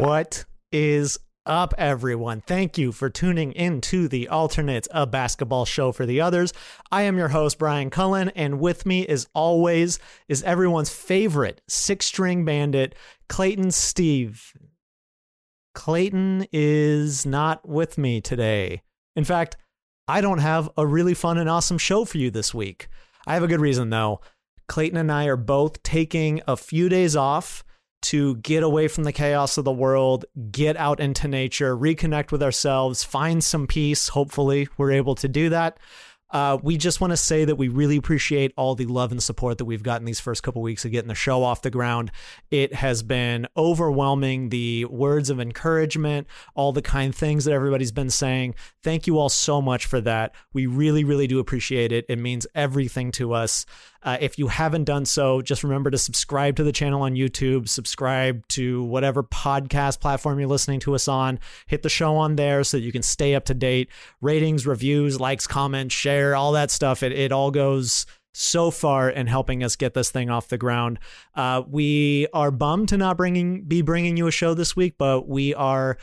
What is up, everyone? Thank you for tuning in to the Alternates, a basketball show for the others. I am your host, Brian Cullen, and with me, as always, is everyone's favorite six string bandit, Clayton Stevens. Clayton is not with me today. In fact, I don't have a really fun and awesome show for you this week. I have a good reason, though. Clayton and I are both taking a few days off to get away from the chaos of the world, get out into nature, reconnect with ourselves, find some peace. Hopefully, we're able to do that. Uh, we just want to say that we really appreciate all the love and support that we've gotten these first couple weeks of getting the show off the ground. It has been overwhelming. The words of encouragement, all the kind things that everybody's been saying. Thank you all so much for that. We really, really do appreciate it. It means everything to us. Uh, if you haven't done so, just remember to subscribe to the channel on YouTube, subscribe to whatever podcast platform you're listening to us on. Hit the show on there so that you can stay up to date. Ratings, reviews, likes, comments, share, all that stuff. It, it all goes so far in helping us get this thing off the ground. Uh, we are bummed to not bringing be bringing you a show this week, but we are.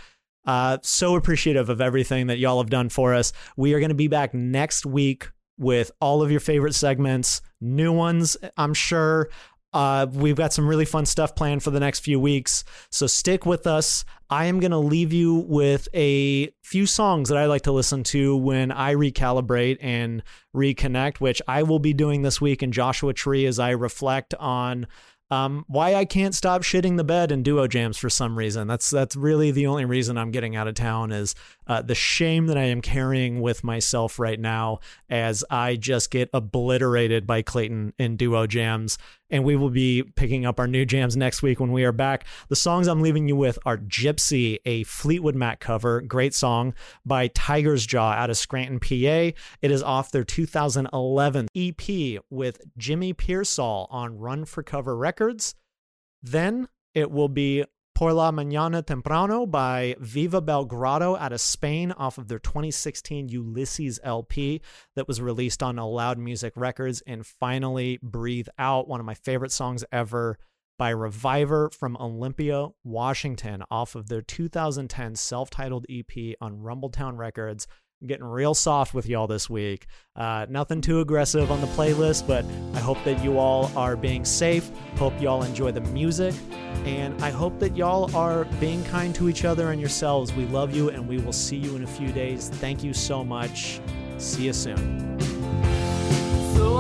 Uh, so appreciative of everything that y'all have done for us. We are going to be back next week with all of your favorite segments, new ones, I'm sure. Uh, we've got some really fun stuff planned for the next few weeks. So stick with us. I am going to leave you with a few songs that I like to listen to when I recalibrate and reconnect, which I will be doing this week in Joshua Tree as I reflect on um, why I can't stop shitting the bed in duo jams for some reason. That's that's really the only reason I'm getting out of town is uh, the shame that I am carrying with myself right now as I just get obliterated by Clayton in duo jams. And we will be picking up our new jams next week when we are back. The songs I'm leaving you with are Gypsy, a Fleetwood Mac cover, great song by Tigers Jaw out of Scranton, PA. It is off their 2011 EP with Jimmy Piersall on Run for Cover Records. Then it will be Por la Mañana Temprano by Viva Belgrado out of Spain off of their 2016 Ulises LP that was released on Aloud Music Records. And finally, Breathe Out, one of my favorite songs ever by RVIVR from Olympia, Washington, off of their 2010 self titled EP on Rumbletowne Records getting real soft with y'all this week. Uh, nothing too aggressive on the playlist, but I hope that you all are being safe. Hope y'all enjoy the music. And I hope that y'all are being kind to each other and yourselves. We love you, and we will see you in a few days. Thank you so much. See you soon. So